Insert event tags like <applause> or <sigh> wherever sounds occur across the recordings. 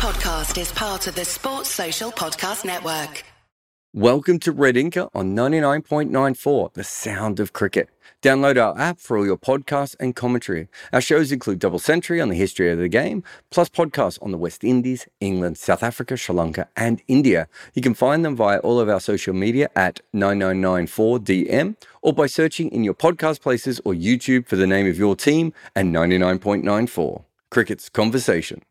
podcast is part of the Sports Social Podcast Network. Welcome to Red Inca on 99.94, the sound of cricket. Download our app for all your podcasts and commentary. Our shows include Double Century on the history of the game, plus podcasts on the West Indies, England, South Africa, Sri Lanka, and India. You can find them via all of our social media at 9994DM or by searching in your podcast places or YouTube for the name of your team and 99.94. Cricket's Conversation.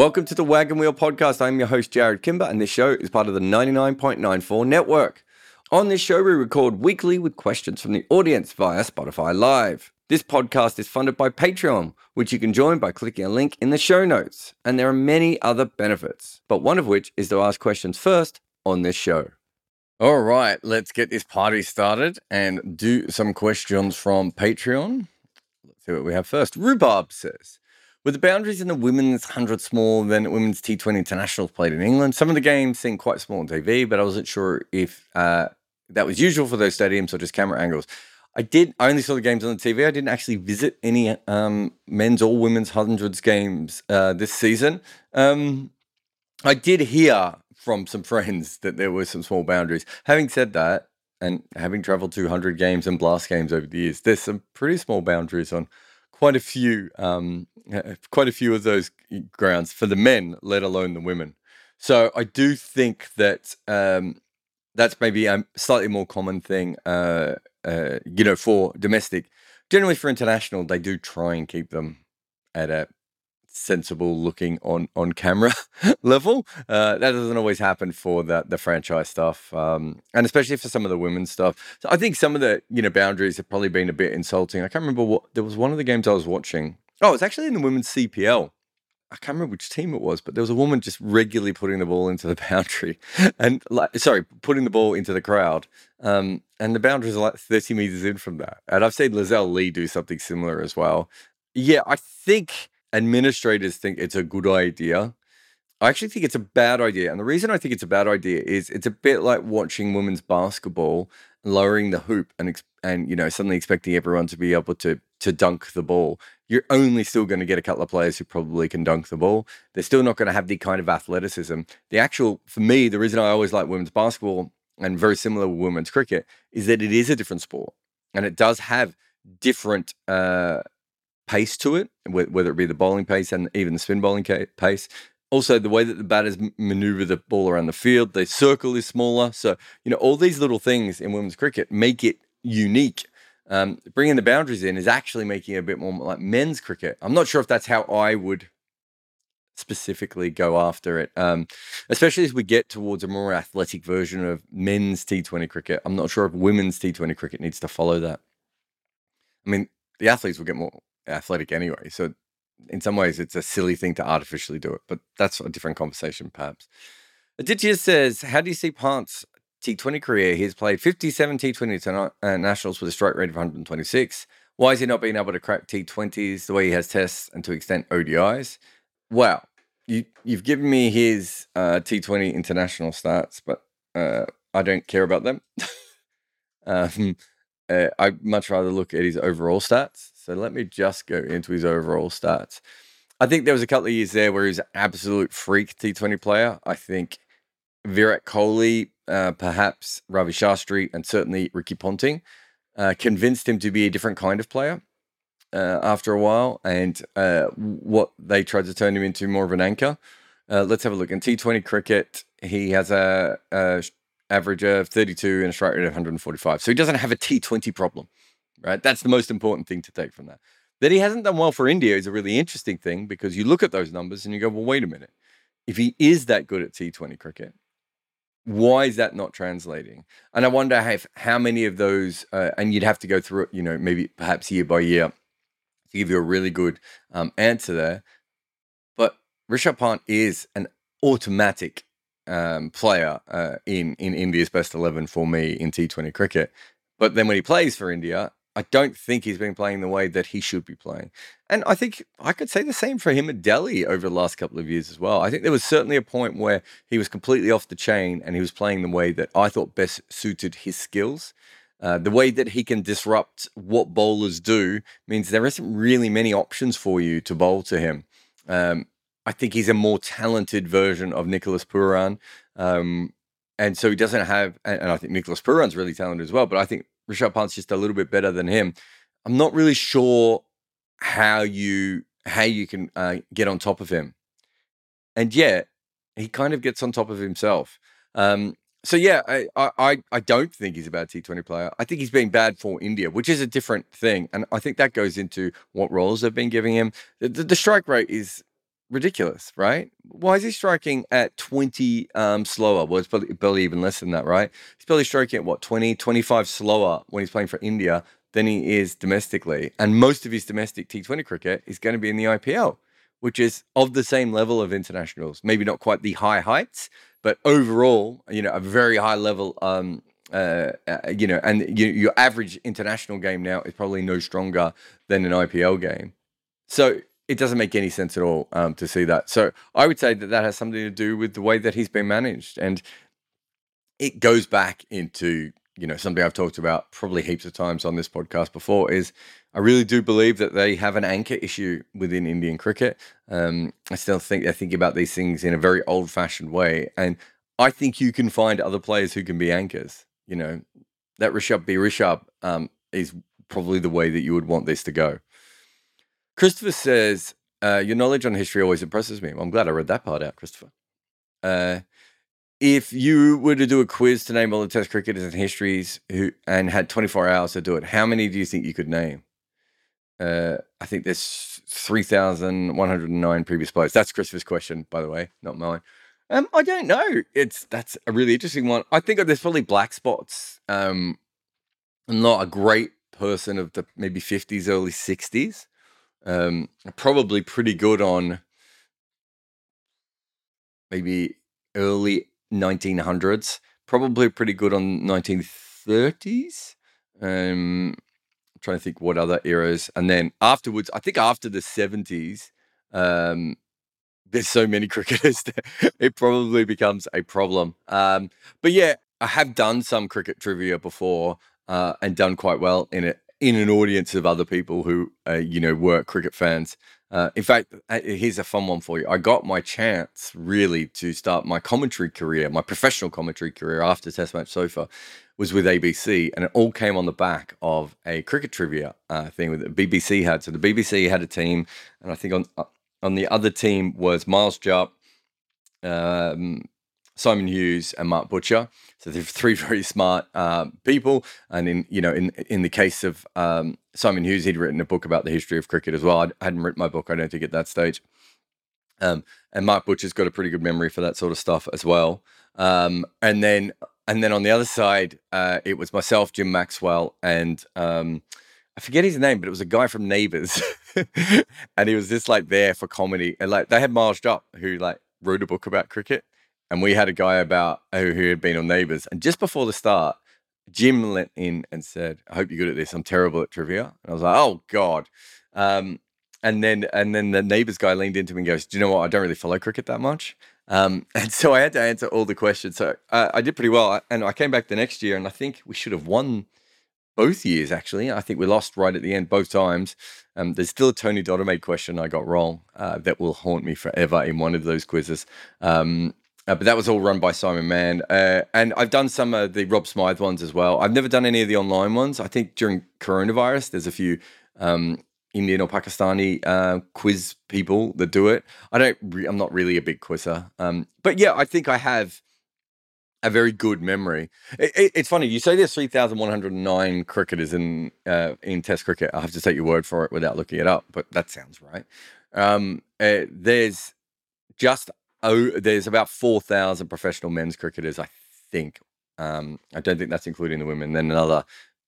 Welcome to the Wagon Wheel Podcast. I'm your host, Jarrod Kimber, and this show is part of the 99.94 network. On this show, we record weekly with questions from the audience via Spotify Live. This podcast is funded by Patreon, which you can join by clicking a link in the show notes. And there are many other benefits, but one of which is to ask questions first on this show. All right, let's get this party started and do some questions from Patreon. Let's see what we have first. Rhubarb says, with the boundaries in the women's 100 small, then women's T20 internationals played in England, some of the games seemed quite small on TV, but I wasn't sure if uh, that was usual for those stadiums or just camera angles. I did. I only saw the games on the TV. I didn't actually visit any um, men's or women's hundreds games uh, this season. Um, I did hear from some friends <laughs> that there were some small boundaries. Having said that, and having traveled to 100 games and blast games over the years, there's some pretty small boundaries on quite a few um, uh, quite a few of those grounds for the men, let alone the women. So I do think that um, that's maybe a slightly more common thing, uh, uh, you know, for domestic. Generally, for international, they do try and keep them at a sensible looking on on camera <laughs> level. Uh, that doesn't always happen for the the franchise stuff, um, and especially for some of the women's stuff. So I think some of the you know boundaries have probably been a bit insulting. I can't remember what there was one of the games I was watching Oh, it's actually in the women's CPL. I can't remember which team it was, but there was a woman just regularly putting the ball into the <laughs> boundary, and like, sorry, putting the ball into the crowd. Um, and the boundaries are like thirty meters in from that. And I've seen Lizelle Lee do something similar as well. Yeah, I think administrators think it's a good idea. I actually think it's a bad idea, and the reason I think it's a bad idea is it's a bit like watching women's basketball lowering the hoop and and you know suddenly expecting everyone to be able to to dunk the ball you're only still going to get a couple of players who probably can dunk the ball. They're still not going to have the kind of athleticism. The actual, for me, the reason I always like women's basketball and very similar with women's cricket is that it is a different sport and it does have different uh, pace to it, whether it be the bowling pace and even the spin bowling pace. Also, the way that the batters maneuver the ball around the field, the circle is smaller. So, you know, all these little things in women's cricket make it unique um, bringing the boundaries in is actually making it a bit more like men's cricket. I'm not sure if that's how I would specifically go after it, um, especially as we get towards a more athletic version of men's T20 cricket. I'm not sure if women's T20 cricket needs to follow that. I mean, the athletes will get more athletic anyway. So, in some ways, it's a silly thing to artificially do it, but that's a different conversation, perhaps. Aditya says, How do you see Pant's T20 career, he's played 57 T20 uh, nationals with a strike rate of 126. Why is he not being able to crack T20s the way he has tests and to extent ODIs? Well, you, you've given me his uh, T20 international stats, but uh, I don't care about them. <laughs> um, uh, I'd much rather look at his overall stats. So let me just go into his overall stats. I think there was a couple of years there where he was an absolute freak T20 player. I think Virat Kohli uh, perhaps Ravi Shastri, and certainly Ricky Ponting, uh, convinced him to be a different kind of player uh, after a while, and uh, what they tried to turn him into more of an anchor. Uh, let's have a look. In T20 cricket, he has a, a average of 32 and a strike rate of 145. So he doesn't have a T20 problem, right? That's the most important thing to take from that. That he hasn't done well for India is a really interesting thing because you look at those numbers and you go, well, wait a minute. If he is that good at T20 cricket, why is that not translating? And I wonder if how many of those, uh, and you'd have to go through it, you know, maybe perhaps year by year to give you a really good um, answer there. But Rishabh Pant is an automatic um, player uh, in in India's best eleven for me in T Twenty cricket. But then when he plays for India, I don't think he's been playing the way that he should be playing. And I think I could say the same for him at Delhi over the last couple of years as well. I think there was certainly a point where he was completely off the chain and he was playing the way that I thought best suited his skills. Uh, the way that he can disrupt what bowlers do means there isn't really many options for you to bowl to him. Um, I think he's a more talented version of Nicholas Pooran. Um, and so he doesn't have, and, I think Nicholas Pooran's really talented as well, but I think Rishabh Pant's just a little bit better than him. I'm not really sure how you how you can uh, get on top of him, and yet he kind of gets on top of himself. Um, so yeah, I, I I don't think he's a bad T20 player. I think he's been bad for India, which is a different thing, and I think that goes into what roles they've been giving him. The, the, the strike rate is ridiculous, right? Why is he striking at 20 um, slower? Well, it's probably, even less than that, right? He's probably striking at what, 20, 25 slower when he's playing for India than he is domestically. And most of his domestic T20 cricket is going to be in the IPL, which is of the same level of internationals. Maybe not quite the high heights, but overall, you know, a very high level. Um, uh, uh, you know, and you, your average international game now is probably no stronger than an IPL game. So it doesn't make any sense at all um, to see that. So I would say that that has something to do with the way that he's been managed, and it goes back into you know something I've talked about probably heaps of times on this podcast before. Is I really do believe that they have an anchor issue within Indian cricket. Um, I still think they're thinking about these things in a very old-fashioned way, and I think you can find other players who can be anchors. You know, that Rishabh be Rishabh um, is probably the way that you would want this to go. Christopher says, uh, Your knowledge on history always impresses me. Well, I'm glad I read that part out, Christopher. Uh, if you were to do a quiz to name all the Test cricketers and histories who and had 24 hours to do it, how many do you think you could name? Uh, I think there's 3,109 previous players. That's Christopher's question, by the way, not mine. Um, I don't know. It's that's a really interesting one. I think there's probably black spots. Um, I'm not a great person of the maybe 50s, early 60s. Um, probably pretty good on maybe early 1900s. Probably pretty good on 1930s. Um, I'm trying to think what other eras. And then afterwards, I think after the 70s, um, there's so many <laughs> cricketers that it probably becomes a problem. Um, but yeah, I have done some cricket trivia before uh, and done quite well in it in an audience of other people who, uh, you know, were cricket fans. Uh, in fact, uh, here's a fun one for you. I got my chance really to start my commentary career, my professional commentary career after Test Match Sofa was with ABC, and it all came on the back of a cricket trivia uh, thing that BBC had. So the BBC had a team, and I think on uh, on the other team was Miles Jupp, um, Simon Hughes and Mark Butcher. So they're <laughs> three very smart uh, people. And in you know, in in the case of um, Simon Hughes, he'd written a book about the history of cricket as well. I hadn't written my book, I don't think, at that stage. Um, and Mark Butcher's got a pretty good memory for that sort of stuff as well. Um, and then and then on the other side, uh, it was myself, Jim Maxwell, and um, I forget his name, but it was a guy from Neighbours, <laughs> and he was just like there for comedy. And like they had Miles Jupp, who like wrote a book about cricket, and we had a guy about who, who had been on Neighbours, and just before the start, Jim leant in and said, "I hope you're good at this. I'm terrible at trivia." And I was like, "Oh God." Um, and then and then the Neighbours guy leaned into me and goes, "Do you know what? I don't really follow cricket that much." Um, <laughs> and so I had to answer all the questions. So uh, I did pretty well, and I came back the next year, and I think we should have won both years. Actually, I think we lost right at the end both times. Um, there's still a Tony Dodemaide question I got wrong uh, that will haunt me forever in one of those quizzes. Um, uh, but that was all run by Simon Mann. Uh, and I've done some of the Rob Smyth ones as well. I've never done any of the online ones. I think during coronavirus, there's a few um, Indian or Pakistani uh, quiz people that do it. I don't. Re- I'm not really a big quizzer. Um, but yeah, I think I have a very good memory. It, it, it's funny you say there's 3,109 cricketers in uh, in Test cricket. I have to take your word for it without looking it up, but that sounds right. Um, uh, there's just oh, there's about 4,000 professional men's cricketers, I think. Um, I don't think that's including the women. Then another,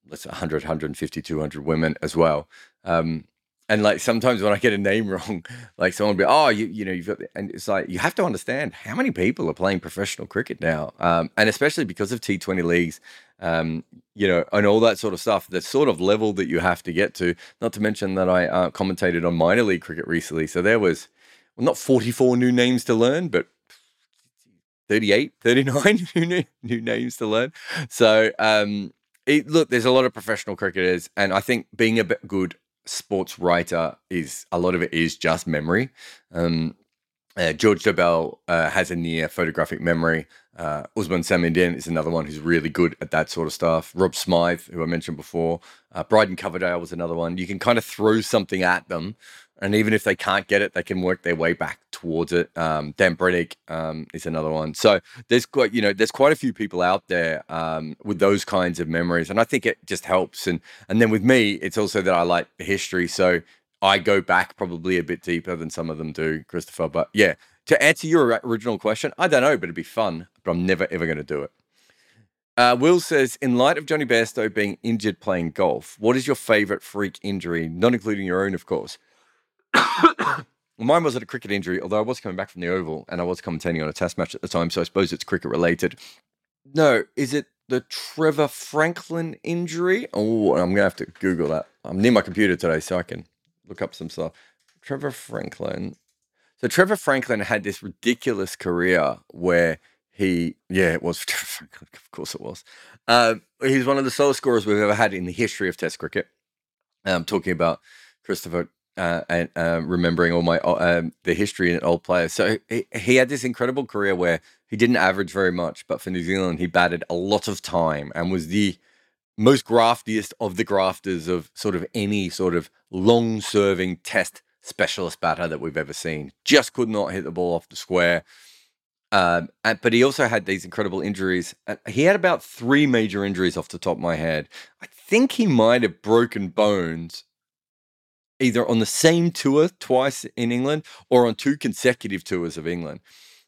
let's say 100, 150, 200 women as well. Um, and like sometimes when I get a name <laughs> wrong, like someone will be, oh, you, you know, you've got, and it's like, you have to understand how many people are playing professional cricket now. Um, and especially because of T20 leagues um, you know, and all that sort of stuff. The sort of level that you have to get to. Not to mention that I uh, commentated on minor league cricket recently, so there was well, not 44 new names to learn, but 38, 39 <laughs> new, names to learn. So, um, it, look, there's a lot of professional cricketers, and I think being a good sports writer is a lot of it is just memory. Um, uh, George Dobell uh, has a near photographic memory. Uh, Usman Samiuddin is another one who's really good at that sort of stuff. Rob Smyth, who I mentioned before, uh, Brydon Coverdale was another one. You can kind of throw something at them, and even if they can't get it, they can work their way back towards it. Um, Dan Brettig um, is another one. So there's quite, you know, there's quite a few people out there um, with those kinds of memories, and I think it just helps. And and then with me, it's also that I like history, so I go back probably a bit deeper than some of them do, Christopher. But yeah, to answer your original question, I don't know, but it'd be fun. But I'm never ever going to do it. Uh, Will says, in light of Jonny Bairstow being injured playing golf, what is your favorite freak injury, not including your own, of course? <coughs> mine wasn't a cricket injury, although I was coming back from the Oval and I was commentating on a test match at the time, so I suppose it's cricket related. No, is it the Trevor Franklin injury? Oh, I'm going to have to Google that. I'm near my computer today, so I can look up some stuff. Trevor Franklin. So Trevor Franklin had this ridiculous career where he, yeah, it was <laughs> Trevor Franklin. Of course, it was. Uh, he's one of the slowest scorers we've ever had in the history of Test cricket. I'm um, talking about Christopher uh, and uh, remembering all my uh, um, the history and old players. So he, he had this incredible career where he didn't average very much, but for New Zealand he batted a lot of time and was the most graftiest of the grafters of sort of any sort of long serving test specialist batter that we've ever seen. Just could not hit the ball off the square. Um, and, but he also had these incredible injuries. he had about three major injuries off the top of my head. I think he might have broken bones either on the same tour twice in England or on two consecutive tours of England.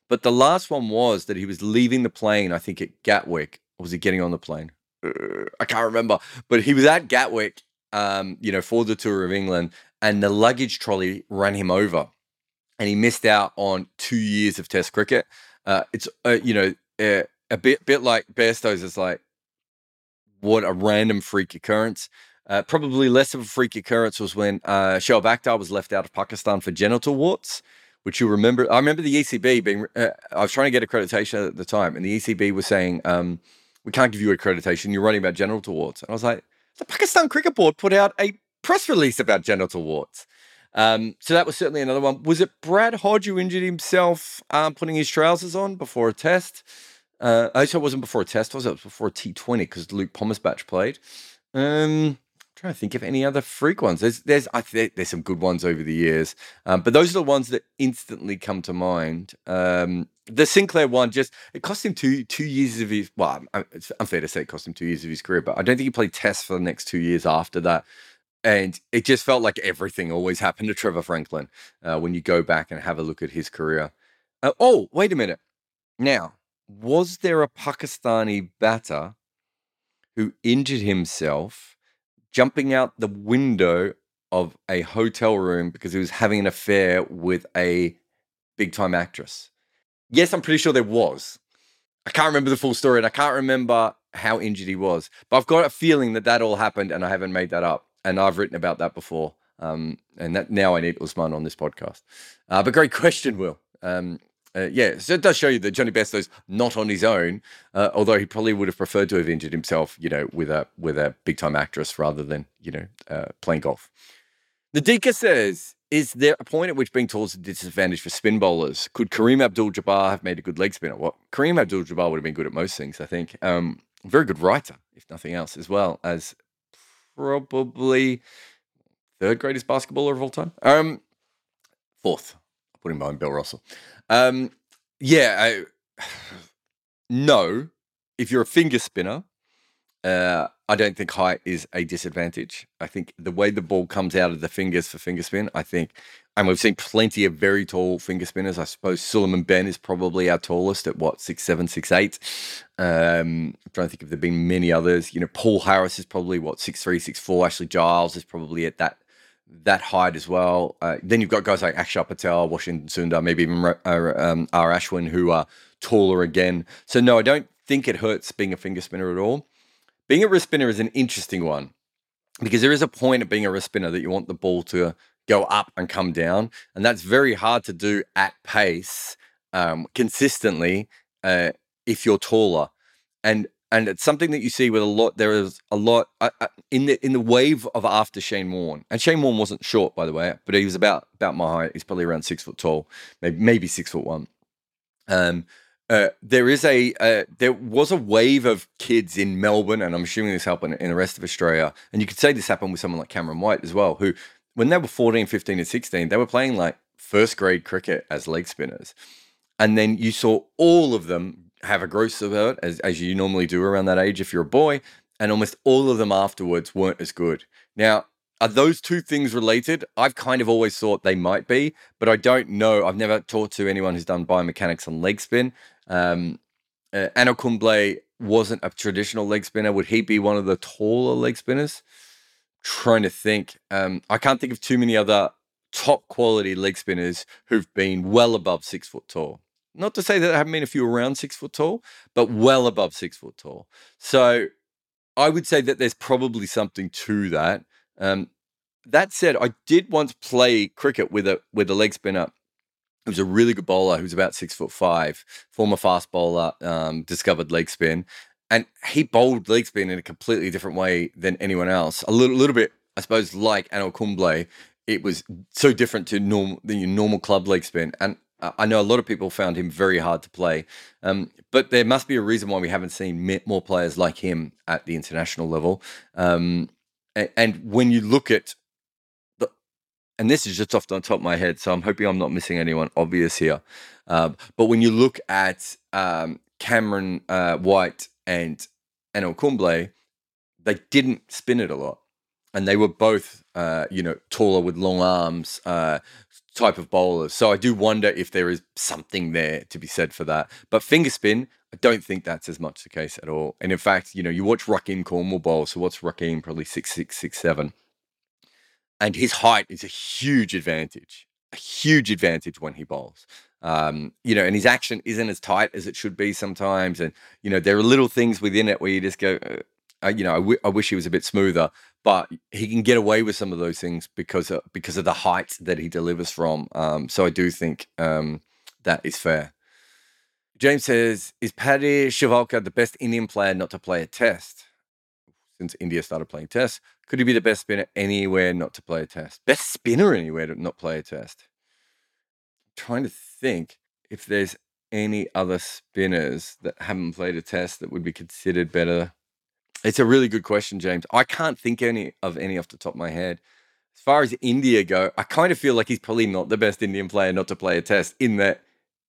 But the last one was that he was leaving the plane, I think at Gatwick. Was he getting on the plane? Uh, I can't remember. But he was at Gatwick, um, you know, for the tour of England, and the luggage trolley ran him over. And he missed out on two years of Test cricket. Uh, it's, uh, you know, uh, a bit bit like Bairstow's is like, what a random freak occurrence. Uh, probably less of a freak occurrence was when uh, Shoaib Akhtar was left out of Pakistan for genital warts, which you remember. I remember the ECB being, uh, I was trying to get accreditation at the time, and the ECB was saying, um, we can't give you accreditation, you're writing about genital warts. And I was like, the Pakistan Cricket Board put out a press release about genital warts. Um, so that was certainly another one. Was it Brad Hodge who injured himself um, putting his trousers on before a test? Uh, actually, it wasn't before a test, was it? It was before a T20 because Luke Pommersbach played. Um, trying to think of any other freak ones. There's there's I think there's some good ones over the years, um, but those are the ones that instantly come to mind. Um, the Sinclair one just it cost him two two years of his. Well, it's unfair to say it cost him two years of his career, but I don't think he played Test for the next two years after that. And it just felt like everything always happened to Trevor Franklin uh, when you go back and have a look at his career. Uh, oh, wait a minute. Now, was there a Pakistani batter who injured himself? Jumping out the window of a hotel room because he was having an affair with a big time actress. Yes, I'm pretty sure there was. I can't remember the full story and I can't remember how injured he was, but I've got a feeling that that all happened and I haven't made that up. And I've written about that before. Um, and that now I need Usman on this podcast. Uh, but great <laughs> question, Will. Um, uh, yeah, so it does show you that Jonny Bairstow's not on his own, uh, although he probably would have preferred to have injured himself, you know, with a with a big time actress rather than you know uh, playing golf. Nadika says, "Is there a point at which being tall is a disadvantage for spin bowlers? Could Kareem Abdul-Jabbar have made a good leg spinner? Well, Kareem Abdul-Jabbar would have been good at most things, I think. Um, very good writer, if nothing else, as well as probably third greatest basketballer of all time. Um, fourth, I'll put him behind Bill Russell." Um, yeah, I, no. If you're a finger spinner, uh, I don't think height is a disadvantage. I think the way the ball comes out of the fingers for finger spin, I think, and we've seen plenty of very tall finger spinners. I suppose Sulieman Benn is probably our tallest at what six seven, six eight. Um, I'm trying to think if there've been many others. You know, Paul Harris is probably what six three, six four. Ashley Giles is probably at that that height as well. Uh, then you've got guys like Akshar Patel, Washington Sundar, maybe even uh, um, R. Ashwin, who are taller again. So no, I don't think it hurts being a finger spinner at all. being a wrist spinner is an interesting one because there is a point of being a wrist spinner that you want the ball to go up and come down, and that's very hard to do at pace um, consistently uh, if you're taller. And and it's something that you see with a lot. There is a lot uh, uh, in the in the wave of after Shane Warne, and Shane Warne wasn't short, by the way, but he was about about my height. He's probably around six foot tall, maybe maybe six foot one. Um, uh, there is a uh, there was a wave of kids in Melbourne, and I'm assuming this happened in the rest of Australia. And you could say this happened with someone like Cameron White as well, who when they were 14, 15, and 16, they were playing like first grade cricket as leg spinners. And then you saw all of them have a growth spurt, as, as you normally do around that age if you're a boy, and almost all of them afterwards weren't as good. Now, are those two things related? I've kind of always thought they might be, but I don't know. I've never talked to anyone who's done biomechanics on leg spin. Um, uh, Anil Kumble wasn't a traditional leg spinner. Would he be one of the taller leg spinners? Trying to think. Um, I can't think of too many other top quality leg spinners who've been well above six foot tall. Not to say that there haven't been a few around six foot tall, but well above six foot tall. So I would say that there's probably something to that. Um, that said, I did once play cricket with a with a leg spinner. He was a really good bowler. He was about six foot five, former fast bowler, um, discovered leg spin, and he bowled leg spin in a completely different way than anyone else. A little, little bit, I suppose, like Anil Kumble. It was so different to normal the normal club leg spin, and I know a lot of people found him very hard to play, um, but there must be a reason why we haven't seen more players like him at the international level. Um, and, and, when you look at the, and this is just off the top of my head, so I'm hoping I'm not missing anyone obvious here. Um, but when you look at um, Cameron uh, White and Anil Kumble, they didn't spin it a lot and they were both, uh, you know, taller with long arms, uh, type of bowlers. So I do wonder if there is something there to be said for that. But finger spin, I don't think that's as much the case at all. And in fact, you know, you watch Rahkeem Cornwall bowl. So what's Rahkeem? Probably six six six seven, and his height is a huge advantage. A huge advantage when he bowls. Um, you know, and his action isn't as tight as it should be sometimes. And you know, there are little things within it where you just go, uh, you know, I, w- I wish he was a bit smoother but he can get away with some of those things because of, because of the height that he delivers from. Um, so I do think um, that is fair. James says, "Is Paddy Shivalkar the best Indian player not to play a test since India started playing tests? Could he be the best spinner anywhere not to play a test? Best spinner anywhere to not play a test? I'm trying to think if there's any other spinners that haven't played a test that would be considered better it's a really good question, James. I can't think any of any off the top of my head. As far as India go, I kind of feel like he's probably not the best Indian player not to play a test in that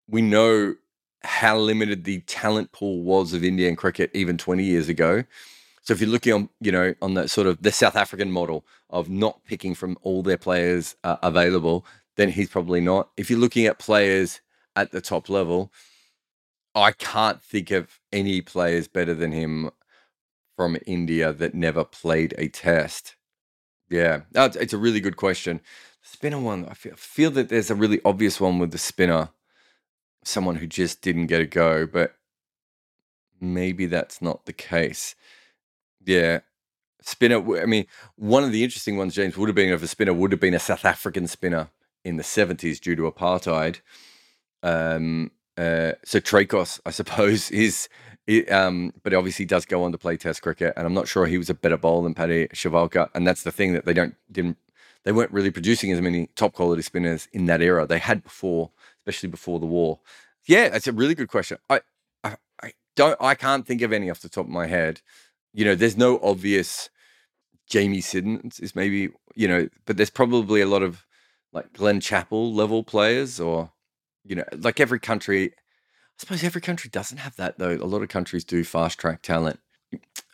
we know how limited the talent pool was of Indian cricket even 20 years ago. So if you're looking on, you know, on the sort of the South African model of not picking from all their players uh, available, then he's probably not. If you're looking at players at the top level, I can't think of any players better than him from India that never played a test? Yeah, that's, it's a really good question. Spinner one, I feel, feel that there's a really obvious one with the spinner, someone who just didn't get a go, but maybe that's not the case. Yeah, spinner. I mean, one of the interesting ones, James, would have been if a spinner would have been a South African spinner in the 70s due to apartheid. Um, uh, so Trakos, I suppose, <laughs> is it, um, but obviously does go on to play Test cricket, and I'm not sure he was a better bowler than Paddy Shivalkar, and that's the thing that they don't didn't they weren't really producing as many top quality spinners in that era. They had before, especially before the war. Yeah, that's a really good question. I, I, I don't I can't think of any off the top of my head. You know, there's no obvious Jamie Siddons is maybe you know, but there's probably a lot of like Glenn Chappell level players, or you know, like every country I suppose every country doesn't have that though. A lot of countries do fast track talent.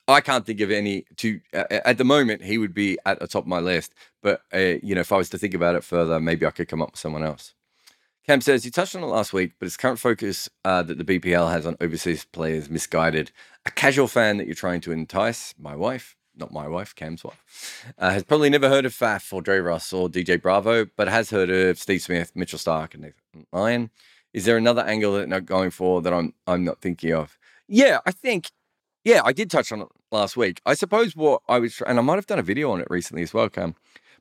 I can't think of any to uh, at the moment. He would be at the top of my list, but uh, you know, if I was to think about it further, maybe I could come up with someone else. Cam says you touched on it last week, but its current focus uh, that the BPL has on overseas players misguided. A casual fan that you're trying to entice, my wife, not my wife, Cam's wife, uh, has probably never heard of Faf or Dre Russ or DJ Bravo, but has heard of Steve Smith, Mitchell Starc, and Nathan Lyon. Is there another angle that not going for that I'm I'm not thinking of? Yeah, I think. Yeah, I did touch on it last week. I suppose what I was, and I might have done a video on it recently as well, Cam.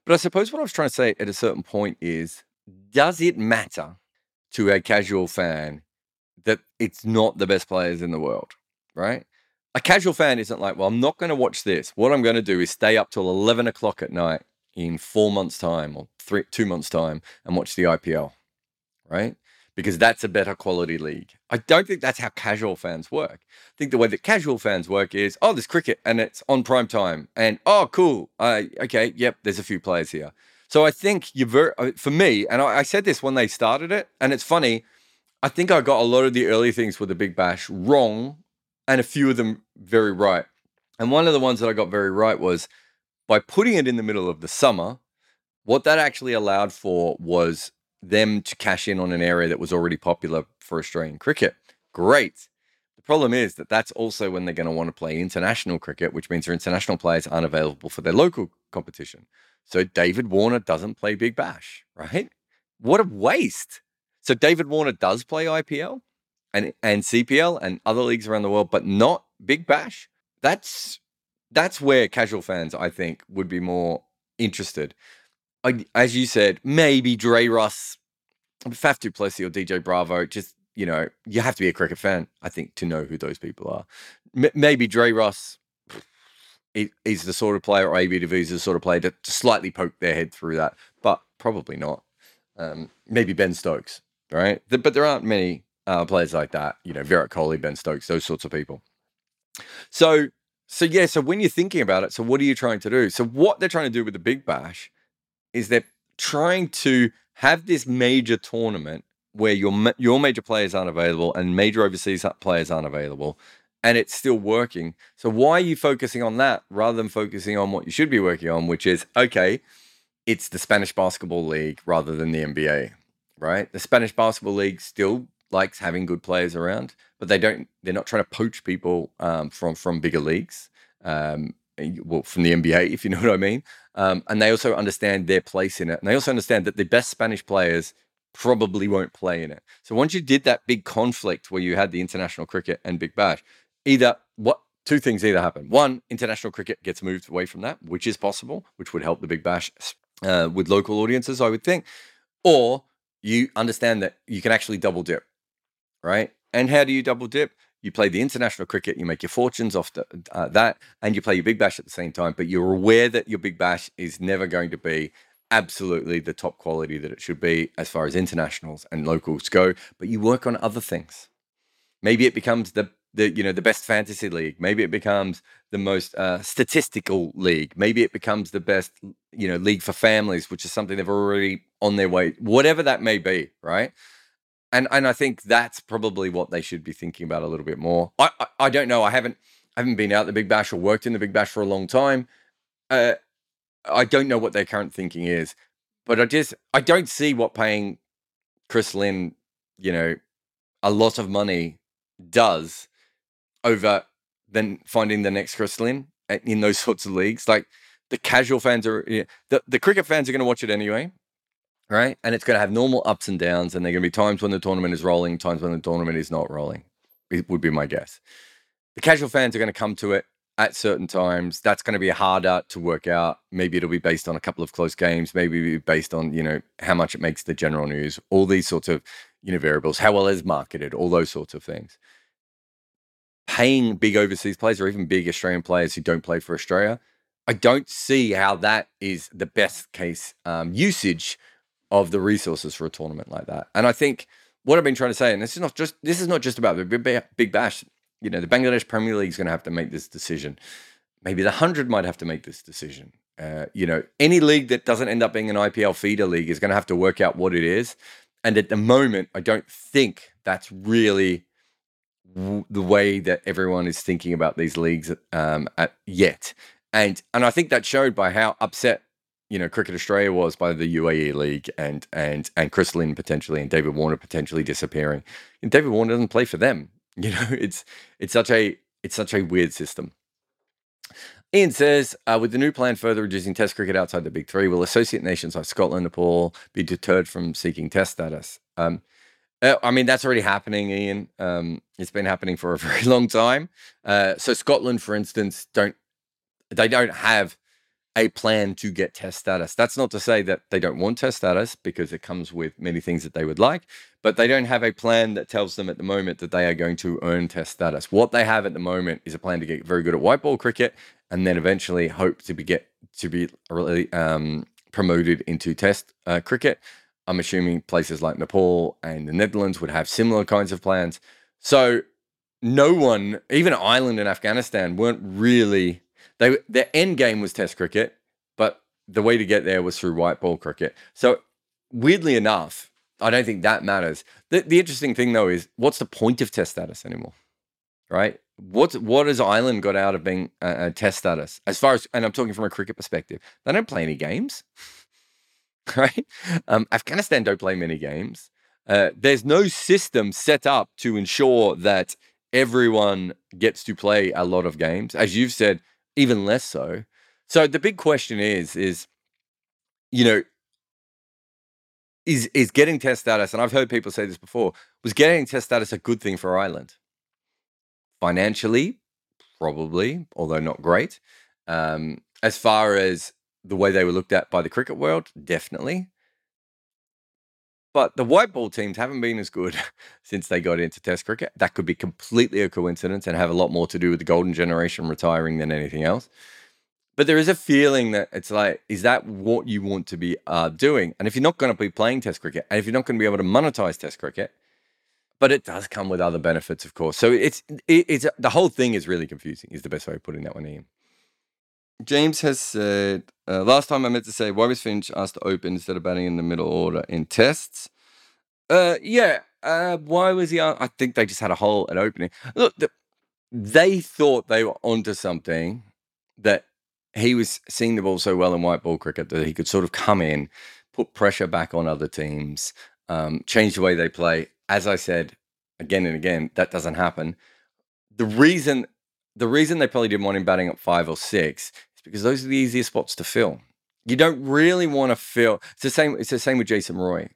But I suppose what I was trying to say at a certain point is, does it matter to a casual fan that it's not the best players in the world, right? A casual fan isn't like, well, I'm not going to watch this. What I'm going to do is stay up till 11 o'clock at night in four months' time or three, two months' time and watch the IPL, right? Because that's a better quality league. I don't think that's how casual fans work. I think the way that casual fans work is, oh, there's cricket and it's on prime time, and oh, cool, uh, okay, yep, there's a few players here. So I think you ver- uh, for me, and I, I said this when they started it, and it's funny. I think I got a lot of the early things with the Big Bash wrong, and a few of them very right. And one of the ones that I got very right was by putting it in the middle of the summer, what that actually allowed for was them to cash in on an area that was already popular for Australian cricket. Great. The problem is that that's also when they're going to want to play international cricket, which means their international players aren't available for their local competition. So David Warner doesn't play Big Bash, right? What a waste. So David Warner does play IPL and and CPL and other leagues around the world, but not Big Bash. That's that's where casual fans, I think, would be more interested. As you said, maybe Dre Russ, Faf du or DJ Bravo. Just you know, you have to be a cricket fan, I think, to know who those people are. M- maybe Dre Russ is the sort of player, or AB de is the sort of player to, to, slightly poke their head through that, but probably not. Um, maybe Ben Stokes, right? The, but there aren't many uh, players like that. You know, Virat Kohli, Ben Stokes, those sorts of people. So, so yeah. So when you're thinking about it, so what are you trying to do? So what they're trying to do with the Big Bash is they're trying to have this major tournament where your your major players aren't available and major overseas players aren't available and it's still working. So why are you focusing on that rather than focusing on what you should be working on, which is okay, it's the Spanish basketball league rather than the NBA, right? The Spanish basketball league still likes having good players around, but they don't. They're not trying to poach people um, from from bigger leagues, um, well, from the NBA, if you know <laughs> what I mean. Um, and they also understand their place in it, and they also understand that the best Spanish players probably won't play in it. So once you did that big conflict where you had the international cricket and Big Bash, either what two things either happen. One, international cricket gets moved away from that, which is possible, which would help the Big Bash uh, with local audiences, I would think. Or you understand that you can actually double dip, right? And how do you double dip? You play the international cricket, you make your fortunes off the, uh, that, and you play your Big Bash at the same time. But you're aware that your Big Bash is never going to be absolutely the top quality that it should be as far as internationals and locals go. But you work on other things. Maybe it becomes the the you know the best fantasy league maybe it becomes the most uh, statistical league maybe it becomes the best you know league for families which is something they've already on their way whatever that may be right and and i think that's probably what they should be thinking about a little bit more. I i, I don't know. I haven't I haven't been out the big bash or worked in the big bash for a long time. Uh, i don't know what their current thinking is but i just i don't see what paying chris lynn you know a lot of money does over than finding the next Chris Lynn in those <laughs> sorts of leagues. Like the casual fans are, the, the cricket fans are going to watch it anyway, right? And it's going to have normal ups and downs, and there are going to be times when the tournament is rolling, times when the tournament is not rolling. It would be my guess. The casual fans are going to come to it at certain times. That's going to be harder to work out. Maybe it'll be based on a couple of close games. Maybe based on you know how much it makes the general news. All these sorts of you know variables. How well is marketed. All those sorts of things paying big overseas players or even big Australian players who don't play for Australia, I don't see how that is the best case um, usage of the resources for a tournament like that. And I think what I've been trying to say, and this is not just this is not just about the Big Bash. You know, the Bangladesh Premier League is going to have to make this decision. Maybe the hundred might have to make this decision. Uh, you know, any league that doesn't end up being an IPL feeder league is going to have to work out what it is. And at the moment, I don't think that's really the way that everyone is thinking about these leagues um, at, yet. And and I think that showed by how upset you know Cricket Australia was by the UAE league and and and Chris Lynn potentially and David Warner potentially disappearing. And David Warner doesn't play for them. <laughs> You know, it's it's such a it's such a weird system. Ian says, uh, with the new plan further reducing Test cricket outside the Big Three, will associate nations like Scotland, Nepal be deterred from seeking Test status? Um, Uh, I mean, that's already happening, Ian. Um, it's been happening for a <laughs> very long time. Uh, so Scotland, for instance, don't they don't have a plan to get test status. That's not to say that they don't want test status because it comes with many things that they would like, but they don't have a plan that tells them at the moment that they are going to earn test status. What they have at the moment is a plan to get very good at white ball cricket and then eventually hope to be get to be really um, promoted into test uh, cricket. I'm assuming places like Nepal and the Netherlands would have similar kinds of plans. So no one, even Ireland and Afghanistan, weren't really they their end game was Test cricket, but the way to get there was through white ball cricket. So weirdly enough, I don't think that matters. The, the interesting thing though is what's the point of Test status anymore, right? What what has Ireland got out of being a, a Test status? As far as and I'm talking from a cricket perspective, they don't play any games, <laughs> right? Um, Afghanistan don't play many games. Uh, there's no system set up to ensure that everyone gets to play a lot of games. As you've said, even less so. So the big question is, is you know, is is getting test status, and I've heard people say this before, was getting test status a good thing for Ireland? Financially, probably, although not great. Um, as far as the way they were looked at by the cricket world, definitely. But the white ball teams haven't been as good <laughs> since they got into Test cricket. That could be completely a coincidence and have a lot more to do with the golden generation retiring than anything else. But there is a feeling that it's like, is that what you want to be uh, doing? And if you're not going to be playing Test cricket, and if you're not going to be able to monetize Test cricket, but it does come with other benefits, of course. So it's it, it's the whole thing is really confusing. Is the best way of putting that one in. James has said, uh, last time I meant to say, why was Finch asked to open instead of batting in the middle order in tests? Uh, yeah. Uh, why was he? I think they just had a hole at opening. Look, the, they thought they were onto something that he was seeing the ball so well in white ball cricket that he could sort of come in, put pressure back on other teams, um, change the way they play. As I said again and again, that doesn't happen. The reason the reason they probably didn't want him batting up five or six is because those are the easiest spots to fill. You don't really want to fill. It's the same. It's the same with Jason Roy.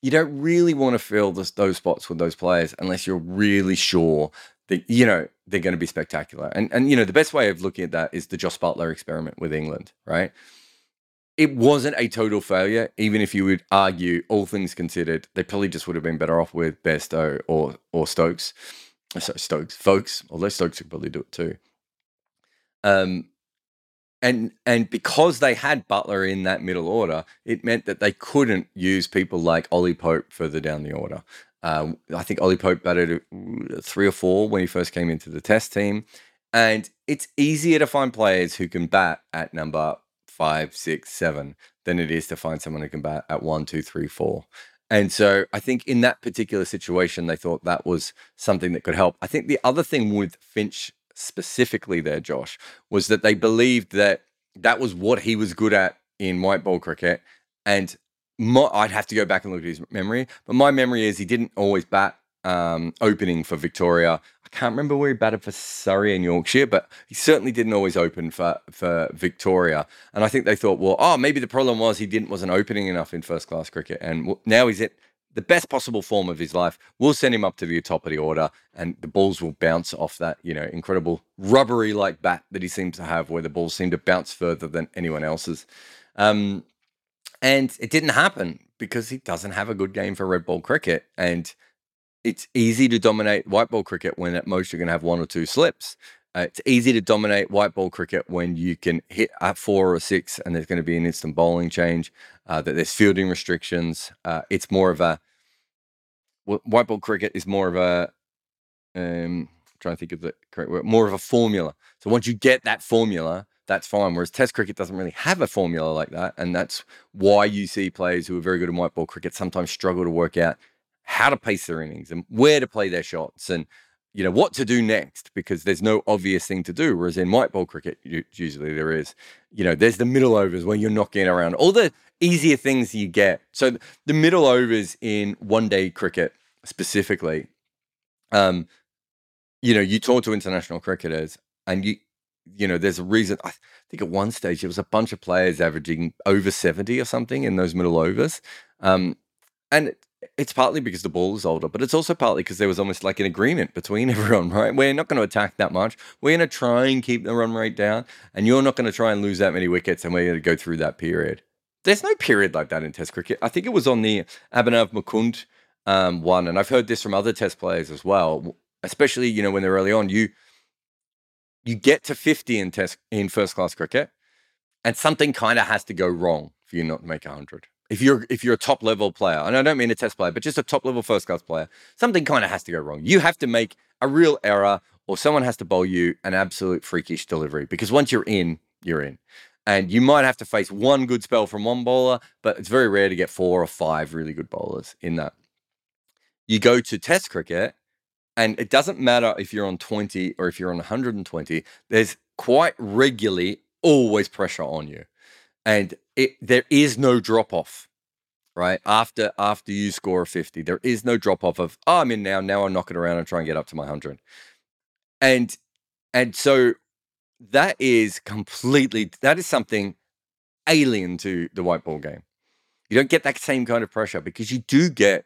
You don't really want to fill this, those spots with those players unless you're really sure that you know they're going to be spectacular. And and you know the best way of looking at that is the Jos Buttler experiment with England, right? It wasn't a total failure, even if you would argue, all things considered, they probably just would have been better off with Bairstow or or Stokes. So Stokes, folks. Although Stokes could probably do it too. Um, and and because they had Buttler in that middle order, it meant that they couldn't use people like Ollie Pope further down the order. Um, I think Ollie Pope batted three or four when he first came into the Test team, and it's easier to find players who can bat at number five, six, seven than it is to find someone who can bat at one, two, three, four. And so I think in that particular situation, they thought that was something that could help. I think the other thing with Finch specifically there, Josh, was that they believed that that was what he was good at in white ball cricket. And my, I'd have to go back and look at his memory, but my memory is he didn't always bat um, opening for Victoria. I can't remember where he batted for Surrey and Yorkshire, but he certainly didn't always open for for Victoria. And I think they thought, well, oh, maybe the problem was he didn't wasn't opening enough in first class cricket, and now he's at the best possible form of his life. We'll send him up to the top of the order, and the balls will bounce off that, you know, incredible rubbery like bat that he seems to have, where the balls seem to bounce further than anyone else's. Um, and it didn't happen because he doesn't have a good game for red ball cricket, and it's easy to dominate white ball cricket when at most you're going to have one or two slips. Uh, it's easy to dominate white ball cricket when you can hit at four or six and there's going to be an instant bowling change, uh, that there's fielding restrictions. Uh, it's more of a, white ball cricket is more of a, um, trying to think of the correct word, more of a formula. So once you get that formula, that's fine. Whereas Test cricket doesn't really have a formula like that. And that's why you see players who are very good in white ball cricket sometimes struggle to work out how to pace their innings and where to play their shots and you know what to do next because there's no obvious thing to do whereas in white ball cricket usually there is. You know there's the middle overs when you're knocking around. All the easier things you get. So the middle overs in one day cricket specifically um you know you talk to international cricketers and you you know there's a reason i think at one stage there was a bunch of players averaging over 70 or something in those middle overs um and it's partly because the ball is older, but it's also partly because there was almost like an agreement between <laughs> everyone, right? We're not going to attack that much. We're going to try and keep the run rate down, and you're not going to try and lose that many wickets, and we're going to go through that period. There's no period like that in Test cricket. I think it was on the Abhinav Mukund um, one, and I've heard this from other Test players as well, especially you know when they're early on. You you get to 50 in Test in first class cricket, and something kind of has to go wrong for you not to make 100 if you're if you're a top level player, and I don't mean a test player, but just a top level first class player, something kind of has to go wrong. You have to make a real error, or someone has to bowl you an absolute freakish delivery. Because once you're in, you're in, and you might have to face one good spell from one bowler, but it's very rare to get four or five really good bowlers in that. You go to test cricket, and it doesn't matter if you're on 20 or if you're on 120. There's quite regularly always pressure on you and it there is no drop off right? After after you score a 50 there is no drop off of oh i'm in now now i'm knocking around and try and get up to my 100 and and so that is completely that is something alien to the white ball game. You don't get that same kind of pressure because you do get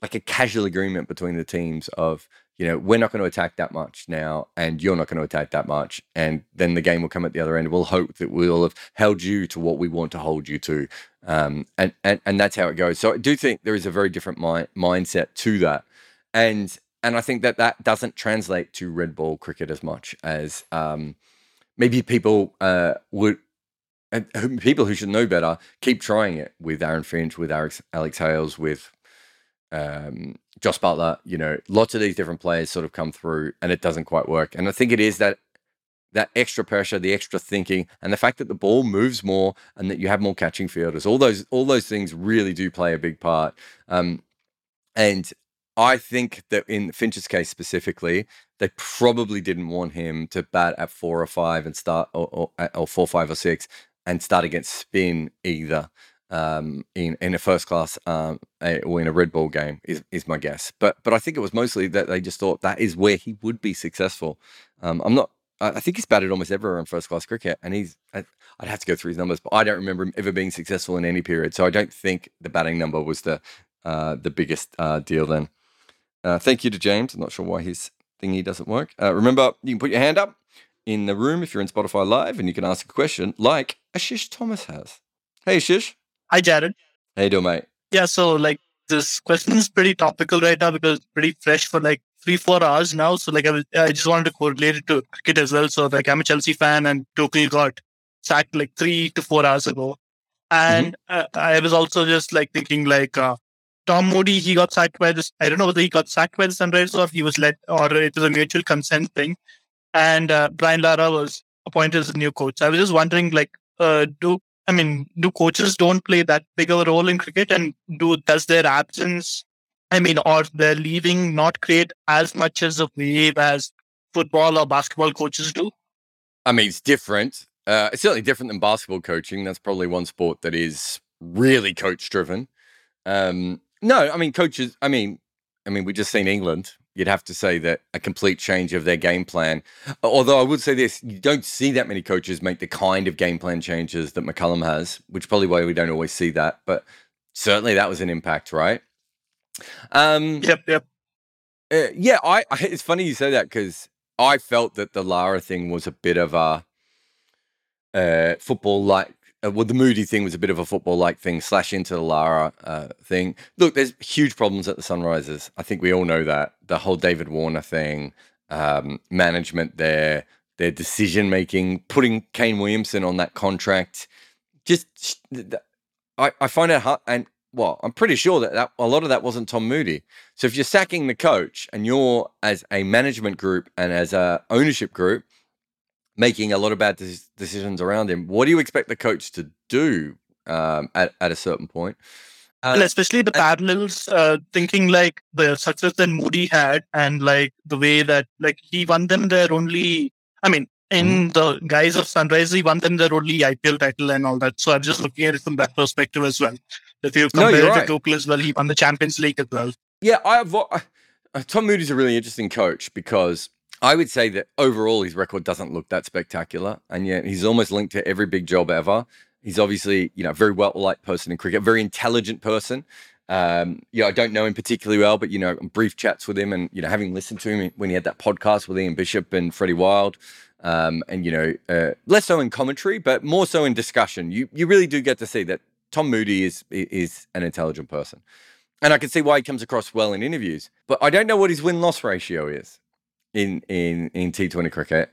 like a casual agreement between the teams of you know, we're not going to attack that much now, and you're not going to attack that much. And then the game will come at the other end. We'll hope that we'll have held you to what we want to hold you to. Um, and, and, and that's how it goes. So I do think there is a very different mi- mindset to that. And, and I think that that doesn't translate to red ball cricket as much as um, maybe people uh, would, people who should know better keep trying it with Aaron Finch, with Alex, Alex Hales, with um, Jos Buttler, you know, lots of these different players sort of come through and it doesn't quite work. And I think it is that that extra pressure, the extra thinking, and the fact that the ball moves more and that you have more catching fielders. All those all those things really do play a big part. Um, and I think that in Finch's case specifically, they probably didn't want him to bat at four or five and start or, or, or four, five or six and start against spin either um, in in a first class um, or in a red ball game is is my guess. But but I think it was mostly that they just thought that is where he would be successful. Um, I'm not. I think he's batted almost everywhere in first class cricket, and he's. I'd have to go through his numbers, but I don't remember him ever being successful in any period. So I don't think the batting number was the uh, the biggest uh, deal then. Uh, thank you to James. I'm not sure why his thingy doesn't work. Uh, remember, you can put your hand up in the room if you're in Spotify Live, and you can ask a question like Ashish Thomas has. Hey, Ashish. Hi, Jarrod. How you doing, mate? Yeah, so like this question is pretty topical right now because it's pretty fresh for like three, four hours now. So like I, was, I just wanted to correlate it to cricket as well. So like I'm a Chelsea fan and Tuchel got sacked like three to four hours ago. And mm-hmm. uh, I was also just like thinking like uh, Tom Moody, he got sacked by this. I don't know whether he got sacked by the Sunrisers or he was let or it was a mutual consent thing. And uh, Brian Lara was appointed as a new coach. I was just wondering like, uh, do I mean, do coaches don't play that big of a role in cricket, and do does their absence, I mean, or their leaving not create as much as a wave as football or basketball coaches do? I mean, it's different. Uh, it's certainly different than basketball coaching. That's probably one sport that is really coach driven. Um, no, I mean, coaches. I mean, I mean, we just seen England you'd have to say that a complete change of their game plan. Although I would say this, you don't see that many coaches make the kind of game plan changes that McCullum has, which probably why we don't always see that. But certainly that was an impact, right? Um, yep, yep. Uh, yeah, I, I. It's funny you say that because I felt that the Lara thing was a bit of a uh, football like uh, well, the Moody thing was a bit of a football like thing, slash into the Lara uh, thing. Look, there's huge problems at the Sunrisers. I think we all know that. The whole David Warner thing, um, management there, their decision making, putting Kane Williamson on that contract. Just, I, I find it hard. And well, I'm pretty sure that, that a lot of that wasn't Tom Moody. So if you're sacking the coach and you're as a management group and as a ownership group, making a lot of bad decisions around him. What do you expect the coach to do um, at, at a certain point? Uh, and especially the parallels, uh, thinking like the success that Moody had and like the way that like he won them their only, I mean, in mm-hmm. the guise of Sunrise, he won them their only IPL title and all that. So I'm just looking at it from that perspective as well. If you compare no, it right. to as well, he won the Champions League as well. Yeah, I have. Uh, Tom Moody's a really interesting coach because I would say that overall his record doesn't look that spectacular, and yet he's almost linked to every big job ever. He's obviously, you know, a very well liked person in cricket, very intelligent person. Um, you know, I don't know him particularly well, but you know, brief chats with him, and you know, having listened to him when he had that podcast with Ian Bishop and Freddie Wilde, um, and you know, uh, less so in commentary, but more so in discussion. You you really do get to see that Tom Moody is is an intelligent person, and I can see why he comes across well in interviews. But I don't know what his win loss ratio is in in in T Twenty cricket,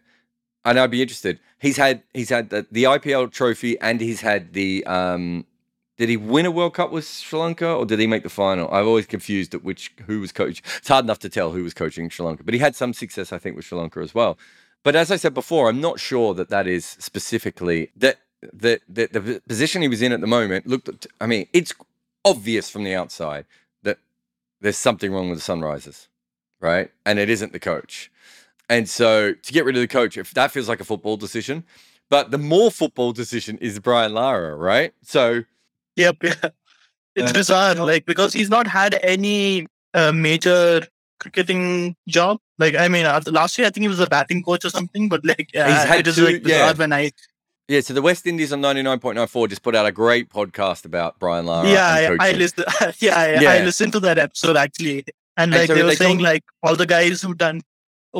and I'd be interested. He's had he's had the, the IPL trophy, and he's had the um, did he win a World Cup with Sri Lanka or did he make the final? I've always confused at which who was coach. It's hard enough to tell who was coaching Sri Lanka, but he had some success, I think, with Sri Lanka as well. But as I said before, I'm not sure that that is specifically that that the, the position he was in at the moment looked. I mean, it's obvious from the outside that there's something wrong with the Sunrisers, right? And it isn't the coach. And so to get rid of the coach, if that feels like a football decision, but the more football decision is Brian Lara, right? So Yep. Yeah. <laughs> It's Uh, bizarre, like because he's not had any uh, major cricketing job. Like I mean, uh, last year I think he was a batting coach or something. But like, yeah, He's had it is two- like bizarre yeah. when I Yeah, so the West Indies on 99.94 just put out a great podcast about Brian Lara. yeah and I, I listened <laughs> yeah, Yeah. I listened to that episode actually, and like so they were they saying like all the guys who've done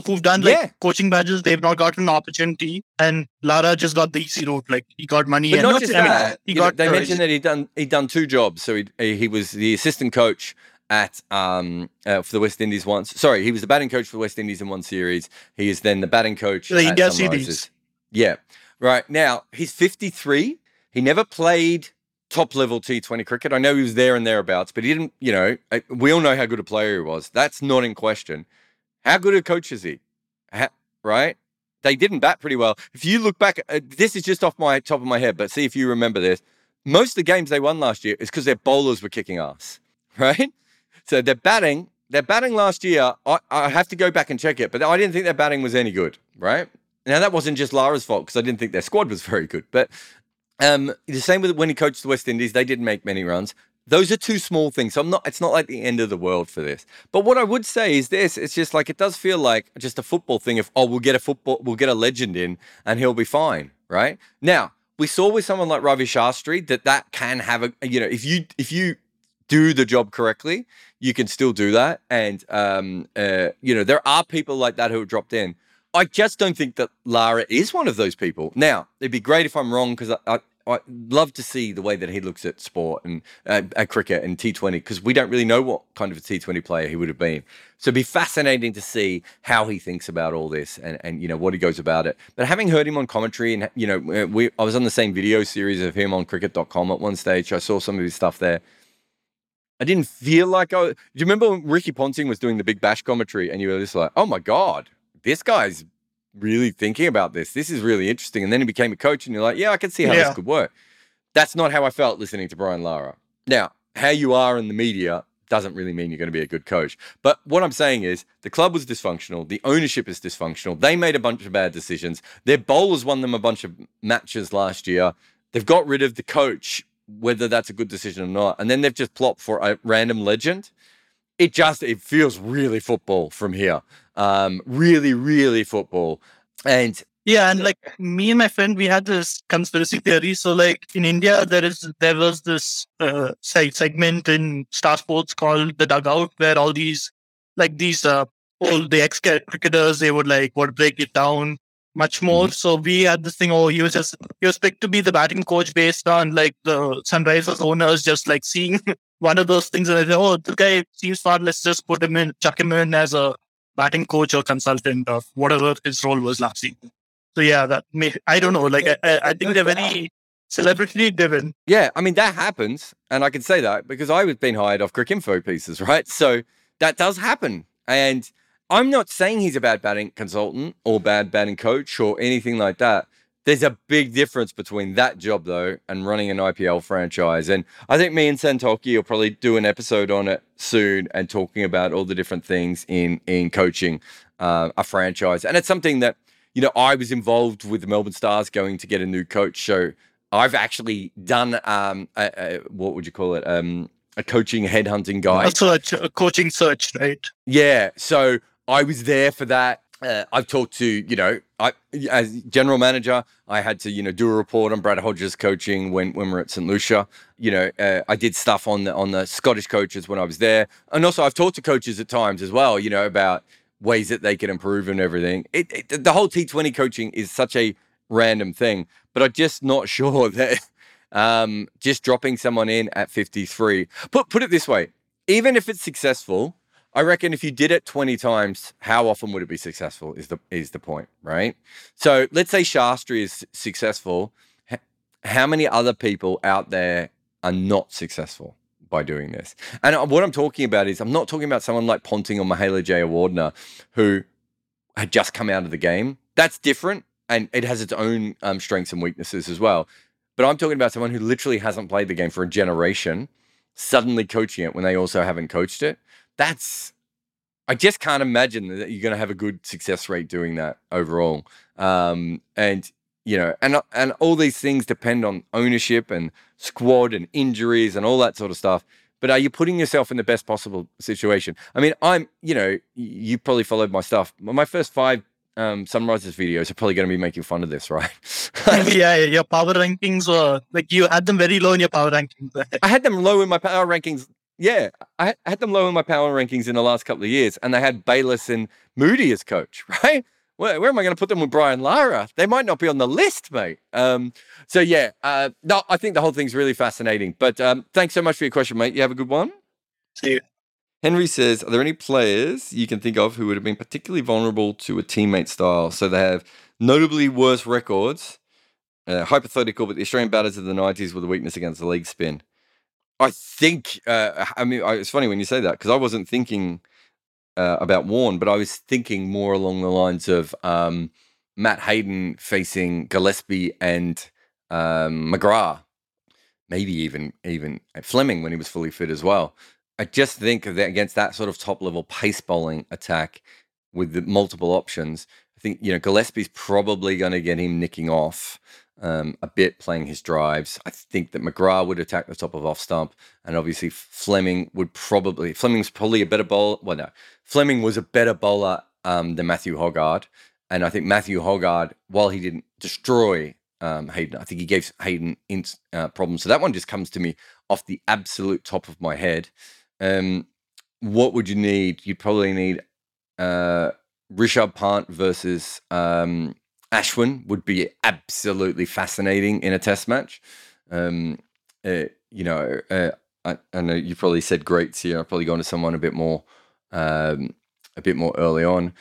who've done like Yeah. coaching badges, they've not gotten an opportunity, and Lara just got the easy route. Like he got money, But and not just I mean, that. he you know, got they mentioned that he'd done he'd done two jobs. So he he was the assistant coach at um uh, for the West Indies once. Sorry, he was the batting coach for the West Indies in one series. He is then the batting coach The India series. Yeah, right now he's 53. He never played top level T20 cricket. I know he was there and thereabouts, but he didn't. You know, we all know how good a player he was. That's not in question. How good a coach is he? Ha- right? They didn't bat pretty well. If you look back, uh, this is just off my top of my head, but see if you remember this. Most of the games they won last year is because their bowlers were kicking ass, <laughs> right? So their batting, their batting last year, I, I have to go back and check it, but I didn't think their batting was any good, right? Now that wasn't just Lara's fault because I didn't think their squad was very good, but um, the same with when he coached the West Indies, they didn't make many runs. Those are two small things. So I'm not. It's not like the end of the world for this. But what I would say is this: it's just like it does feel like just a football thing. If oh, we'll get a football, we'll get a legend in, and he'll be fine, right? Now we saw with someone like Ravi Shastri that that can have a you know if you if you do the job correctly, you can still do that. And um, uh, you know there are people like that who have dropped in. I just don't think that Lara is one of those people. Now, it'd be great if I'm wrong because I, I, I love to see the way that he looks at sport and uh, at cricket and T20 because we don't really know what kind of a T20 player he would have been. So it'd be fascinating to see how he thinks about all this and, and you know what he goes about it. But having heard him on commentary and you know uh, we I was on the same video series of him on cricket.com at one stage. I saw some of his stuff there. I didn't feel like I. Do you remember when Ricky Ponting was doing the Big Bash commentary and you were just like, oh my god, this guy's really thinking about this. This is really interesting. And then he became a coach, and you're like, yeah, I can see how Yeah. this could work. That's not how I felt listening to Brian Lara. Now, how you are in the media doesn't really mean you're going to be a good coach. But what I'm saying is the club was dysfunctional. The ownership is dysfunctional. They made a bunch of bad decisions. Their bowlers won them a bunch of matches last year. They've got rid of the coach, whether that's a good decision or not. And then they've just plopped for a random legend. It just it feels really football from here. Um, really, really football. And Yeah, and like me and my friend, we had this conspiracy theory. So, like in India, there is there was this uh, seg- segment in Star Sports called the Dugout, where all these like these uh all the ex cricketers they would like would break it down much more. So we had this thing. Oh, he was just he was picked to be the batting coach based on like the Sunrisers owners just like seeing <laughs> one of those things, and they said, oh, the guy seems far. Let's just put him in, chuck him in as a batting coach or consultant or whatever his role was last season. So yeah, that may, I don't know. Like I, I think they're very celebrity driven. Yeah, I mean that happens, and I can say that because I was being hired off Cricinfo pieces, <laughs> right? So that does happen, and I'm not saying he's a bad batting consultant or bad batting coach or anything like that. There's a big difference between that job though and running an IPL franchise, and I think me and Santoki will probably do an episode on it soon and talking about all the different things in in coaching uh, a franchise, and it's something that you know I was involved with the Melbourne Stars going to get a new coach, so I've actually done um a, a, what would you call it um a coaching headhunting guy. A, ch- a coaching search, right? Yeah, so I was there for that. Uh, I've talked to you know I, as general manager, I had to, you know, do a report on Brad Hodge's coaching when, when we are at St. Lucia. You know, uh, I did stuff on the on the Scottish coaches when I was there, and also I've talked to coaches at times as well. You know, about ways that they can improve and everything. It, it, the whole T20 coaching is such a random thing, but I'm just not <laughs> sure that um, just dropping someone in at 53. Put put it this way: even if it's successful, I reckon if you did it 20 times, how often would it be successful? Is the is the point, right? So let's say Shastri is successful. How many other people out there are not successful by doing this? And uh, what I'm talking about is I'm not talking about someone like Ponting or Mahela Jayawardene who had just come out of the game. That's different, and it has its own um, strengths and weaknesses as well. But I'm talking about someone who literally hasn't played the game for a generation, suddenly coaching it when they also haven't coached it that's I just can't imagine that you're going to have a good success rate doing that overall. Um, and you know, and and all these things depend on ownership and squad and injuries and all that sort of stuff. But are you putting yourself in the best possible situation? I mean, I'm, you know, you probably followed my stuff. My first five um, Sunrisers videos are probably going to be making fun of this, right? <laughs> <laughs> yeah, your power rankings were like you had them very low in your power rankings. I had them low in my power rankings yeah, I had them low in my power rankings in the last couple of years, and they had Bayliss and Moody as coach, <laughs> right? Where, where am I going to put them with Brian Lara? They might not be on the list, mate. Um, so yeah, uh, no, I think the whole thing's really fascinating. But um, thanks so much for your question, mate. You have a good one. See you. Henry says, Are there any players you can think of who would have been particularly vulnerable to a teammate style? So they have notably worse records. Uh, hypothetical, but the Australian batters of the 90s were the weakness against the leg spin. I think. Uh, I mean, it's funny when you say that because I wasn't thinking uh, about Warne, but I was thinking more along the lines of um, Matt Hayden facing Gillespie and um, McGrath, maybe even even Fleming when he was fully fit as well. I just think that against that sort of top level pace bowling attack with the multiple options, I think you know Gillespie's probably going to get him nicking off um, a bit playing his drives. I think that McGrath would attack the top of off stump, and obviously Fleming would probably Fleming's probably a better bowler. Well, no, Fleming was a better bowler um, than Matthew Hoggard, and I think Matthew Hoggard, while he didn't destroy um, Hayden, I think he gave Hayden in, uh, problems. So that one just comes to me off the absolute top of my head. Um, what would you need? You'd probably need uh, Rishabh Pant versus um, Ashwin would be absolutely fascinating in a test match. Um, uh, you know, uh, I, I, know you probably said greats here. I'll probably go to someone a bit more, um, a bit more early on.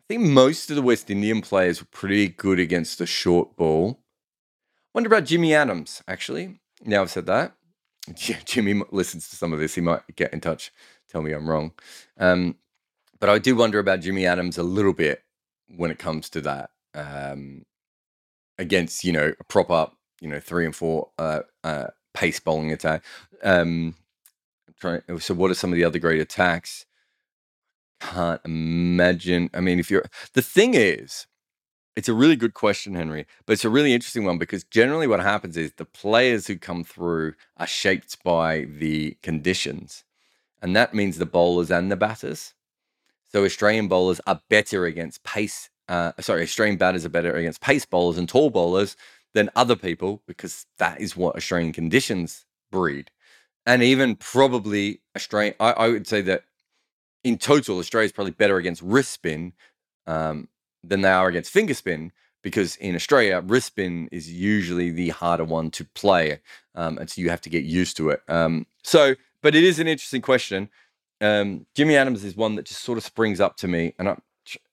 I think most of the West Indian players were pretty good against the short ball. Wonder about Jimmy Adams, actually. Now I've said that. <laughs> Jimmy listens to some of this. He might get in touch, tell me I'm wrong. Um, but I do wonder about Jimmy Adams a little bit when it comes to that um, against you know a prop up you know three and four uh, uh, pace bowling attack. Um, trying, so what are some of the other great attacks? Can't imagine. I mean, if you're the thing is, it's a really good question, Henry, but it's a really interesting one because generally what happens is the players who come through are shaped by the conditions, and that means the bowlers and the batters. So Australian bowlers are better against pace uh, sorry, Australian batters are better against pace bowlers and tall bowlers than other people because that is what Australian conditions breed. And even probably Australian, I, I would say that in total, Australia is probably better against wrist spin um, than they are against finger spin because in Australia, wrist spin is usually the harder one to play. Um, and so you have to get used to it. Um, so, but it is an interesting question. Um, Jimmy Adams is one that just sort of springs up to me. And I,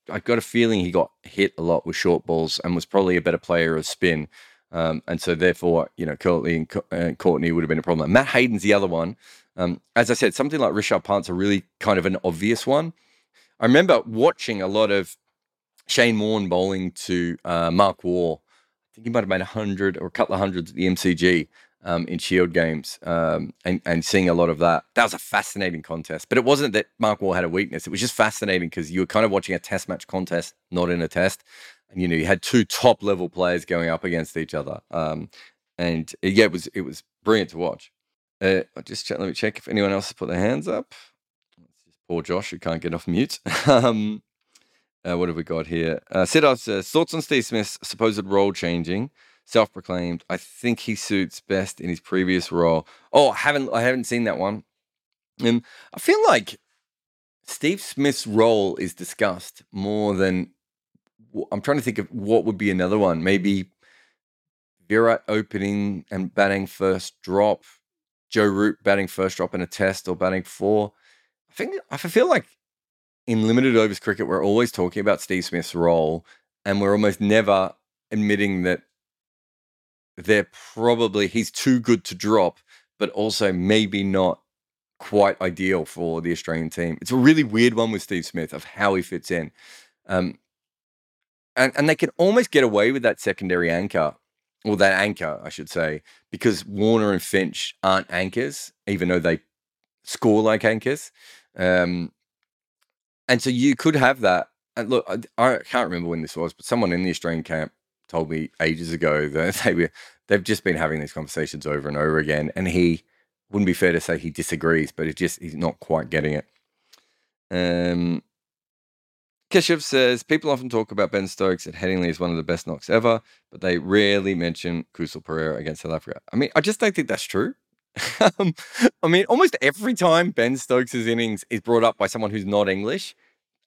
I got a feeling he got hit a lot with short balls and was probably a better player of spin. Um, and so therefore, you know, Courtney and uh, Courtney would have been a problem. Matt Hayden's the other one. Um, as I said, something like Rishabh Pant's a really kind of an obvious one. I remember watching a lot of Shane Warne bowling to uh, Mark Waugh. I think he might have made a hundred or a couple of hundreds at the MCG um, in Shield games um, and, and seeing a lot of that. That was a fascinating contest. But it wasn't that Mark Waugh had a weakness. It was just fascinating because you were kind of watching a test match contest, not in a test. And you know, you had two top level players going up against each other. Um, and yeah, it was it was brilliant to watch. Uh, just check, let me check if anyone else has put their hands up. Poor Josh who can't get off mute. <laughs> um, Uh, what have we got here? Uh, Siddharth says thoughts on Steve Smith's supposed role changing. Self-proclaimed. I think he suits best in his previous role. Oh, I haven't I haven't seen that one. And I feel like Steve Smith's role is discussed more than I'm trying to think of what would be another one. Maybe Virat opening and batting first drop, Joe Root batting first drop in a test or batting four. I think I feel like in limited overs cricket, we're always talking about Steve Smith's role, and we're almost never admitting that they're probably he's too good to drop, but also maybe not quite ideal for the Australian team. It's a really weird one with Steve Smith of how he fits in. Um, and, and they can almost get away with that secondary anchor, or that anchor, I should say, because Warner and Finch aren't anchors, even though they score like anchors. Um, and so you could have that. And look, I, I can't remember when this was, but someone in the Australian camp told me ages ago <laughs> that they were they've just been having these conversations over and over again, and he wouldn't be fair to say he disagrees, but it just he's not quite getting it. Um, Keshav says people often talk about Ben Stokes at Headingley as one of the best knocks ever, but they rarely mention Kusal Perera against South Africa. I mean, I just don't think that's true. <laughs> um, I mean, almost every time Ben Stokes' innings is brought up by someone who's not English,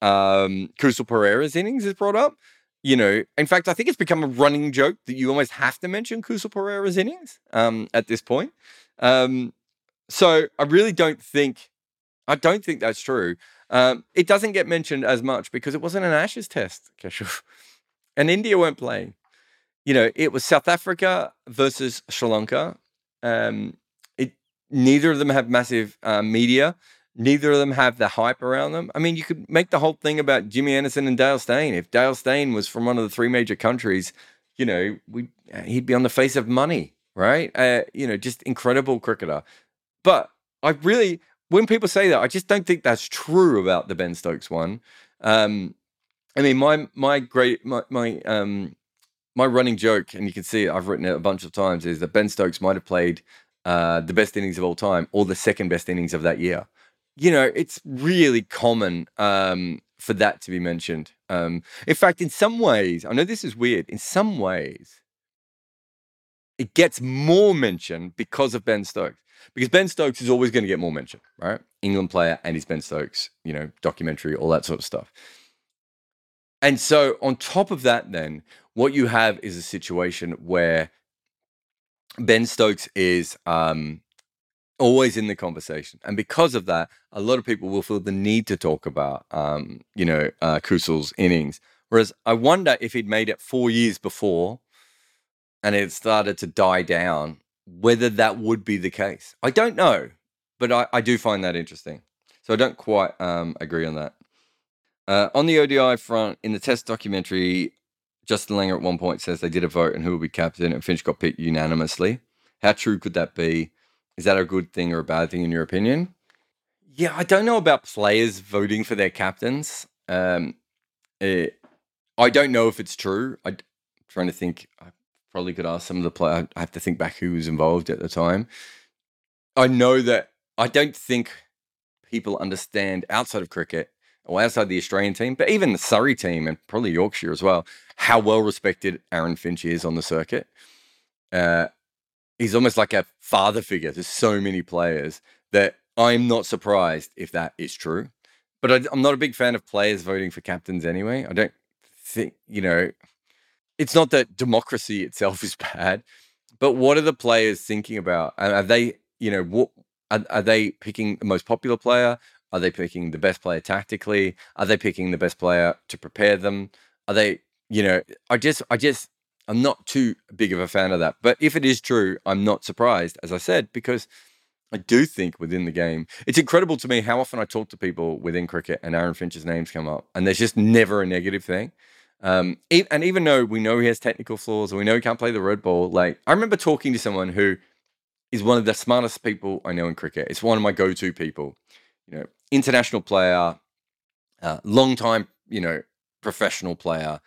um, Kusal Perera's innings is brought up. You know, in fact, I think it's become a running joke that you almost have to mention Kusal Perera's innings um, at this point. Um, so I really don't think, I don't think that's true. Um, it doesn't get mentioned as much because it wasn't an Ashes test, Keshav. and India weren't playing. You know, it was South Africa versus Sri Lanka. Um, it neither of them have massive uh, media. Neither of them have the hype around them. I mean, you could make the whole thing about Jimmy Anderson and Dale Steyn. If Dale Steyn was from one of the three major countries, you know, we he'd be on the face of money, right? Uh, you know, just incredible cricketer. But I really, when people say that, I just don't think that's true about the Ben Stokes one. Um, I mean, my my great my my um my running joke, and you can see it, I've written it a bunch of times, is that Ben Stokes might have played uh, the best innings of all time or the second best innings of that year. You know, it's really common um, for that to be mentioned. Um, in fact, in some ways, I know this is weird. In some ways, it gets more mention because of Ben Stokes because Ben Stokes is always going to get more mention, right? England player and his Ben Stokes, you know, documentary, all that sort of stuff. And so, on top of that, then what you have is a situation where Ben Stokes is um, always in the conversation, and because of that, a lot of people will feel the need to talk about, um, you know, uh, Kusal's innings. Whereas I wonder if he'd made it four years before, and it started to die down whether that would be the case. I don't know, but I, I do find that interesting. So I don't quite um, agree on that. Uh, on the ODI front, in the test documentary, Justin Langer at one point says they did a vote and who will be captain, and Finch got picked unanimously. How true could that be? Is that a good thing or a bad thing in your opinion? Yeah, I don't know about players voting for their captains. Um, it, eh, I don't know if it's true. I, am trying to think I probably could ask some of the players. I have to think back who was involved at the time. I know that I don't think people understand outside of cricket or outside the Australian team, but even the Surrey team and probably Yorkshire as well, how well respected Aaron Finch is on the circuit. Uh, he's almost like a father figure to so many players that I'm not surprised if that is true. But I, I'm not a big fan of players voting for captains anyway. I don't think, you know, it's not that democracy <laughs> itself is bad, but what are the players thinking about? Are they, you know, what are, are they picking the most popular player? Are they picking the best player tactically? Are they picking the best player to prepare them? Are they, you know, I just, I just, I'm not too big of a fan of that. But if it is true, I'm not surprised, as I said, because I do think within the game, it's incredible to me how often I talk to people within cricket and Aaron Finch's names come up, and there's just never a negative thing. Um, and even though we know he has technical flaws and we know he can't play the red ball, like I remember talking to someone who is one of the smartest people I know in cricket. It's one of my go-to people. You know, international player, uh, long time, you know, professional player.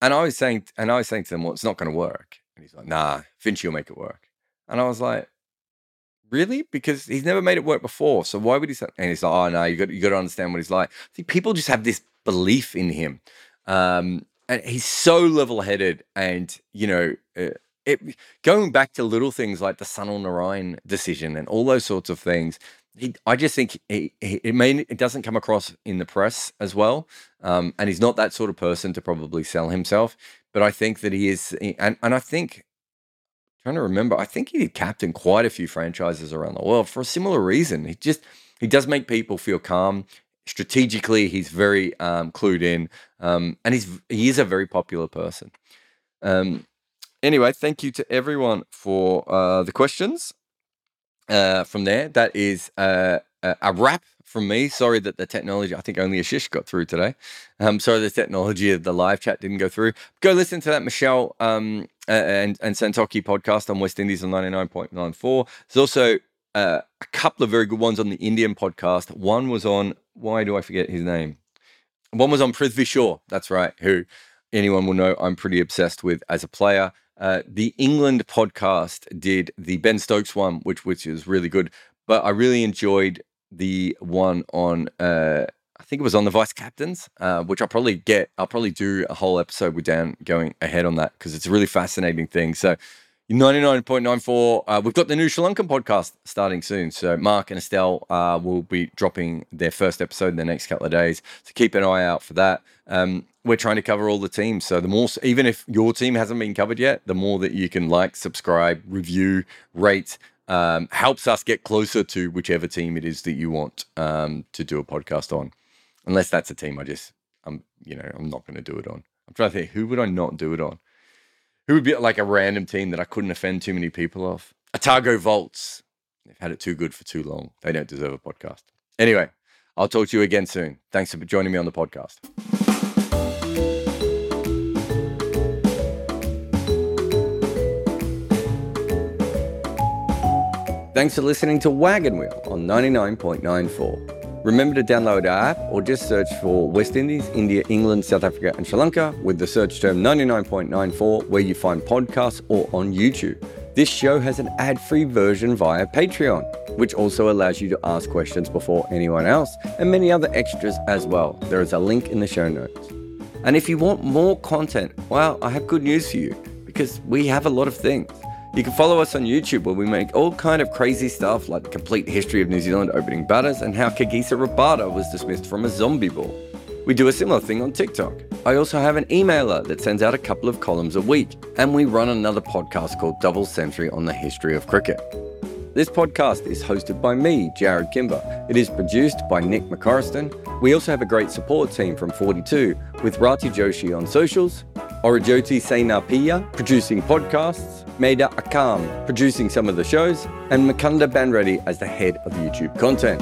And I was saying, and I was saying to them, well, it's not going to work. And he's like, nah, Finch will make it work. And I was like, really? Because he's never made it work before. So why would he say? And he's like, oh no, you got you got to understand what he's like. See, people just have this belief in him, um, and he's so level headed, and you know. Uh, it, going back to little things like the Sunil Narine decision and all those sorts of things, he, I just think he, he, it may it doesn't come across in the press as well, um, and he's not that sort of person to probably sell himself. But I think that he is, and and I think trying to remember, I think he captain quite a few franchises around the world for a similar reason. He just he does make people feel calm. Strategically, he's very um, clued in, um, and he's he is a very popular person. Um, anyway, thank you to everyone for uh, the questions uh, from there. That is uh, a wrap from me. Sorry that the technology, I think only Ashish got through today. Um, sorry the technology of the live chat didn't go through. Go listen to that Michelle um, and, and Santoki podcast on West Indies on 99.94. There's also uh, a couple of very good ones on the Indian podcast. One was on, why do I forget his name? One was on Prithvi Shaw. That's right. Who anyone will know I'm pretty obsessed with as a player. Uh, the England podcast did the Ben Stokes one, which which is really good. But I really enjoyed the one on uh, I think it was on the vice captains, uh, which I'll probably get. I'll probably do a whole episode with Dan going ahead on that because it's a really fascinating thing. So. 99.94. Uh, we've got the new Sri Lankan podcast starting soon. So, Mark and Estelle uh, will be dropping their first episode in the next couple of days. So, keep an eye out for that. Um, we're trying to cover all the teams. So the more, even if your team hasn't been covered yet, the more that you can like, subscribe, review, rate, um, helps us get closer to whichever team it is that you want um, to do a podcast on. Unless that's a team I just, I'm, you know, I'm not going to do it on. I'm trying to think, who would I not do it on? Who would be like a random team that I couldn't offend too many people of? Otago Volts. They've had it too good for too long. They don't deserve a podcast. Anyway, I'll talk to you again soon. Thanks for joining me on the podcast. Thanks for listening to Wagon Wheel on 99.94. Remember to download our app or just search for West Indies, India, England, South Africa, and Sri Lanka with the search term 99.94 where you find podcasts or on YouTube. This show has an ad free version via Patreon, which also allows you to ask questions before anyone else and many other extras as well. There is a link in the show notes. And if you want more content, well, I have good news for you because we have a lot of things. You can follow us on YouTube where we make all kind of crazy stuff like the complete history of New Zealand opening batters and how Kagiso Rabada was dismissed from a zombie ball. We do a similar thing on TikTok. I also have an emailer that sends out a couple of columns a week, and we run another podcast called Double Century on the history of cricket. This podcast is hosted by me, Jarrod Kimber. It is produced by Nick McCorriston. We also have a great support team from 42 with Rati Joshi on socials, Orajoti Senapia producing podcasts, Maida Akam producing some of the shows, and Makunda Banreddy as the head of YouTube content.